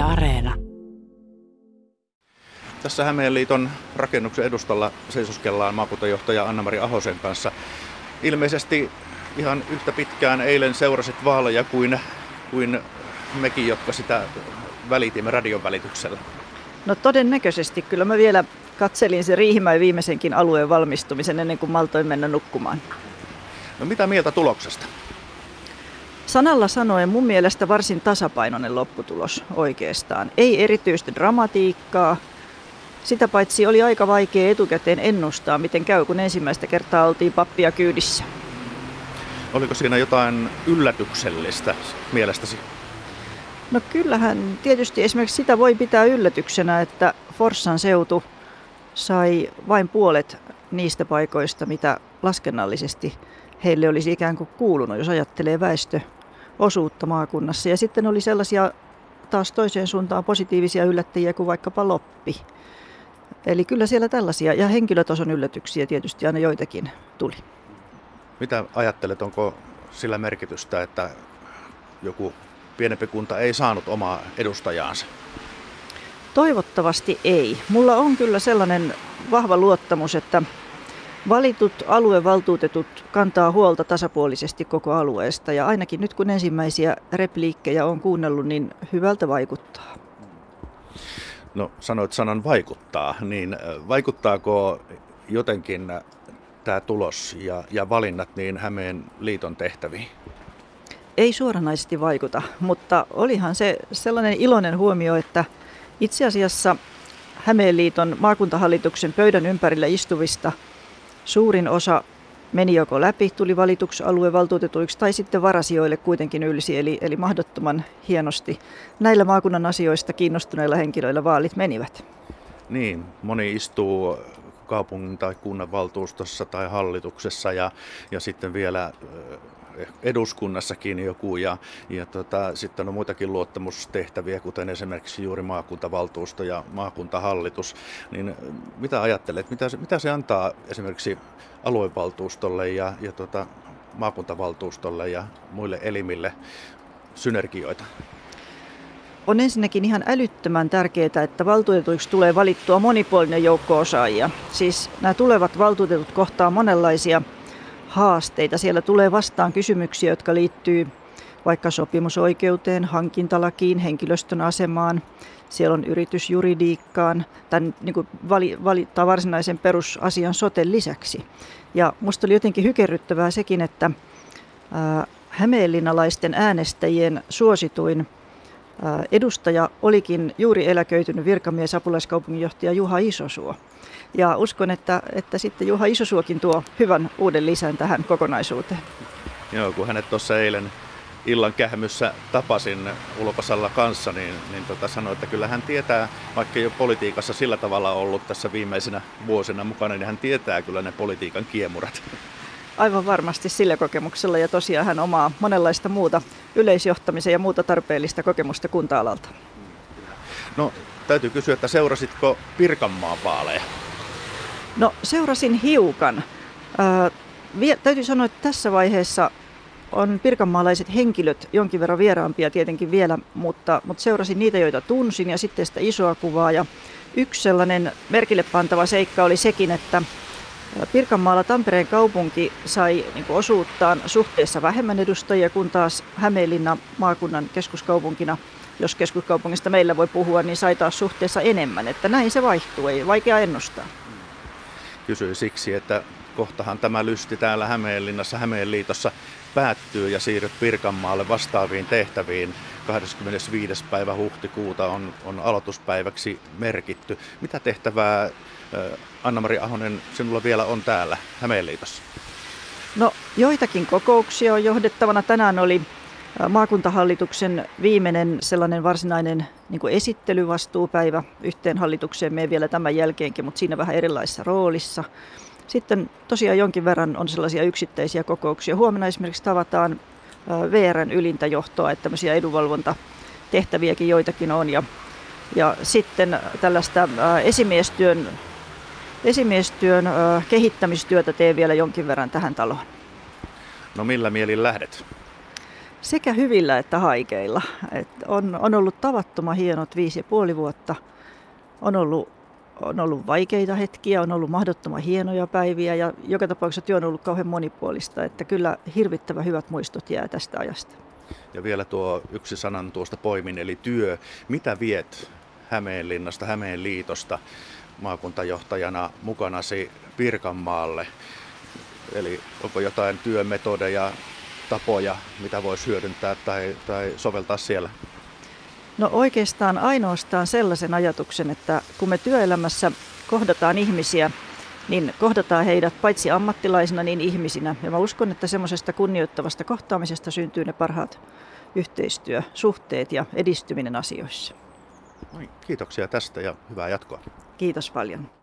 Yle Areena. Tässä Hämeenliiton rakennuksen edustalla seisoskellaan maakuntajohtaja Anna-Mari Ahosen kanssa. Ilmeisesti ihan yhtä pitkään eilen seurasit vaaleja kuin, kuin mekin, jotka sitä välitimme radion välityksellä. No todennäköisesti. Kyllä mä vielä katselin se Riihimäen viimeisenkin alueen valmistumisen ennen kuin maltoin mennä nukkumaan. No mitä mieltä tuloksesta? Sanalla sanoen mun mielestä varsin tasapainoinen lopputulos oikeastaan. Ei erityistä dramatiikkaa. Sitä paitsi oli aika vaikea etukäteen ennustaa, miten käy, kun ensimmäistä kertaa oltiin pappia kyydissä. Oliko siinä jotain yllätyksellistä mielestäsi? No kyllähän tietysti esimerkiksi sitä voi pitää yllätyksenä, että Forssan seutu sai vain puolet niistä paikoista, mitä laskennallisesti heille olisi ikään kuin kuulunut, jos ajattelee väestöosuutta maakunnassa. Ja sitten oli sellaisia taas toiseen suuntaan positiivisia yllättäjiä kuin vaikkapa Loppi. Eli kyllä siellä tällaisia ja henkilötason yllätyksiä tietysti aina joitakin tuli. Mitä ajattelet, onko sillä merkitystä, että joku pienempi kunta ei saanut omaa edustajaansa? Toivottavasti ei. Mulla on kyllä sellainen vahva luottamus, että valitut aluevaltuutetut kantaa huolta tasapuolisesti koko alueesta ja ainakin nyt kun ensimmäisiä repliikkejä on kuunnellut, niin hyvältä vaikuttaa. No sanoit sanan vaikuttaa, niin vaikuttaako jotenkin tämä tulos ja, ja valinnat niin Hämeen liiton tehtäviin? Ei suoranaisesti vaikuta, mutta olihan se sellainen iloinen huomio, että itse asiassa Hämeenliiton maakuntahallituksen pöydän ympärillä istuvista suurin osa meni joko läpi, tuli valituksi aluevaltuutetuiksi tai sitten varasijoille kuitenkin ylsi, eli, eli mahdottoman hienosti näillä maakunnan asioista kiinnostuneilla henkilöillä vaalit menivät. Niin, moni istuu kaupungin tai kunnan valtuustossa tai hallituksessa ja, ja sitten vielä eduskunnassakin joku ja, ja tota, sitten on muitakin luottamustehtäviä, kuten esimerkiksi juuri maakuntavaltuusto ja maakuntahallitus. Niin mitä ajattelet, mitä se, mitä se antaa esimerkiksi aluevaltuustolle ja, ja tota, maakuntavaltuustolle ja muille elimille synergioita? On ensinnäkin ihan älyttömän tärkeää, että valtuutetuiksi tulee valittua monipuolinen joukko osaajia. Siis nämä tulevat valtuutetut kohtaa monenlaisia haasteita. Siellä tulee vastaan kysymyksiä, jotka liittyy vaikka sopimusoikeuteen, hankintalakiin, henkilöstön asemaan. Siellä on yritysjuridiikkaan, tämän niin kuin vali, valittaa varsinaisen perusasian soten lisäksi. Ja minusta oli jotenkin hykerryttävää sekin, että ää, hämeenlinnalaisten äänestäjien suosituin edustaja olikin juuri eläköitynyt virkamies apulaiskaupunginjohtaja Juha Isosuo. Ja uskon, että, että sitten Juha Isosuokin tuo hyvän uuden lisän tähän kokonaisuuteen. Joo, kun hänet tuossa eilen illan kähmyssä tapasin Ulkosalla kanssa, niin, niin tota sanoi, että kyllä hän tietää, vaikka ei ole politiikassa sillä tavalla ollut tässä viimeisinä vuosina mukana, niin hän tietää kyllä ne politiikan kiemurat. Aivan varmasti sillä kokemuksella ja tosiaan hän omaa monenlaista muuta yleisjohtamisen ja muuta tarpeellista kokemusta kunta-alalta. No täytyy kysyä, että seurasitko Pirkanmaan vaaleja? No seurasin hiukan. Äh, vie, täytyy sanoa, että tässä vaiheessa on pirkanmaalaiset henkilöt jonkin verran vieraampia tietenkin vielä, mutta, mutta seurasin niitä, joita tunsin ja sitten sitä isoa kuvaa. Ja yksi sellainen merkille pantava seikka oli sekin, että Pirkanmaalla Tampereen kaupunki sai niin osuuttaan suhteessa vähemmän edustajia, kun taas Hämeenlinna maakunnan keskuskaupunkina, jos keskuskaupungista meillä voi puhua, niin sai taas suhteessa enemmän. Että näin se vaihtuu, ei vaikea ennustaa kysyi siksi, että kohtahan tämä lysti täällä Hämeenlinnassa Hämeenliitossa päättyy ja siirryt Pirkanmaalle vastaaviin tehtäviin. 25. päivä huhtikuuta on, on aloituspäiväksi merkitty. Mitä tehtävää Anna-Mari Ahonen sinulla vielä on täällä Hämeenliitossa? No joitakin kokouksia on johdettavana. Tänään oli maakuntahallituksen viimeinen sellainen varsinainen niin kuin esittelyvastuupäivä yhteen hallitukseen me vielä tämän jälkeenkin, mutta siinä vähän erilaisessa roolissa. Sitten tosiaan jonkin verran on sellaisia yksittäisiä kokouksia. Huomenna esimerkiksi tavataan VRn ylintä johtoa, että tämmöisiä edunvalvontatehtäviäkin joitakin on. Ja, ja sitten tällaista esimiestyön, esimiestyön kehittämistyötä teen vielä jonkin verran tähän taloon. No millä mielin lähdet? sekä hyvillä että haikeilla. Et on, on ollut tavattoman hienot viisi ja puoli vuotta. On ollut, on ollut vaikeita hetkiä, on ollut mahdottoman hienoja päiviä ja joka tapauksessa työ on ollut kauhean monipuolista. Että kyllä hirvittävän hyvät muistot jää tästä ajasta. Ja vielä tuo yksi sanan tuosta poimin, eli työ. Mitä viet Hämeenlinnasta, Hämeenliitosta maakuntajohtajana mukanasi Pirkanmaalle? Eli onko jotain työmetodeja, tapoja, mitä voisi hyödyntää tai, tai soveltaa siellä? No oikeastaan ainoastaan sellaisen ajatuksen, että kun me työelämässä kohdataan ihmisiä, niin kohdataan heidät paitsi ammattilaisina, niin ihmisinä. Ja mä uskon, että semmoisesta kunnioittavasta kohtaamisesta syntyy ne parhaat yhteistyösuhteet ja edistyminen asioissa. Kiitoksia tästä ja hyvää jatkoa. Kiitos paljon.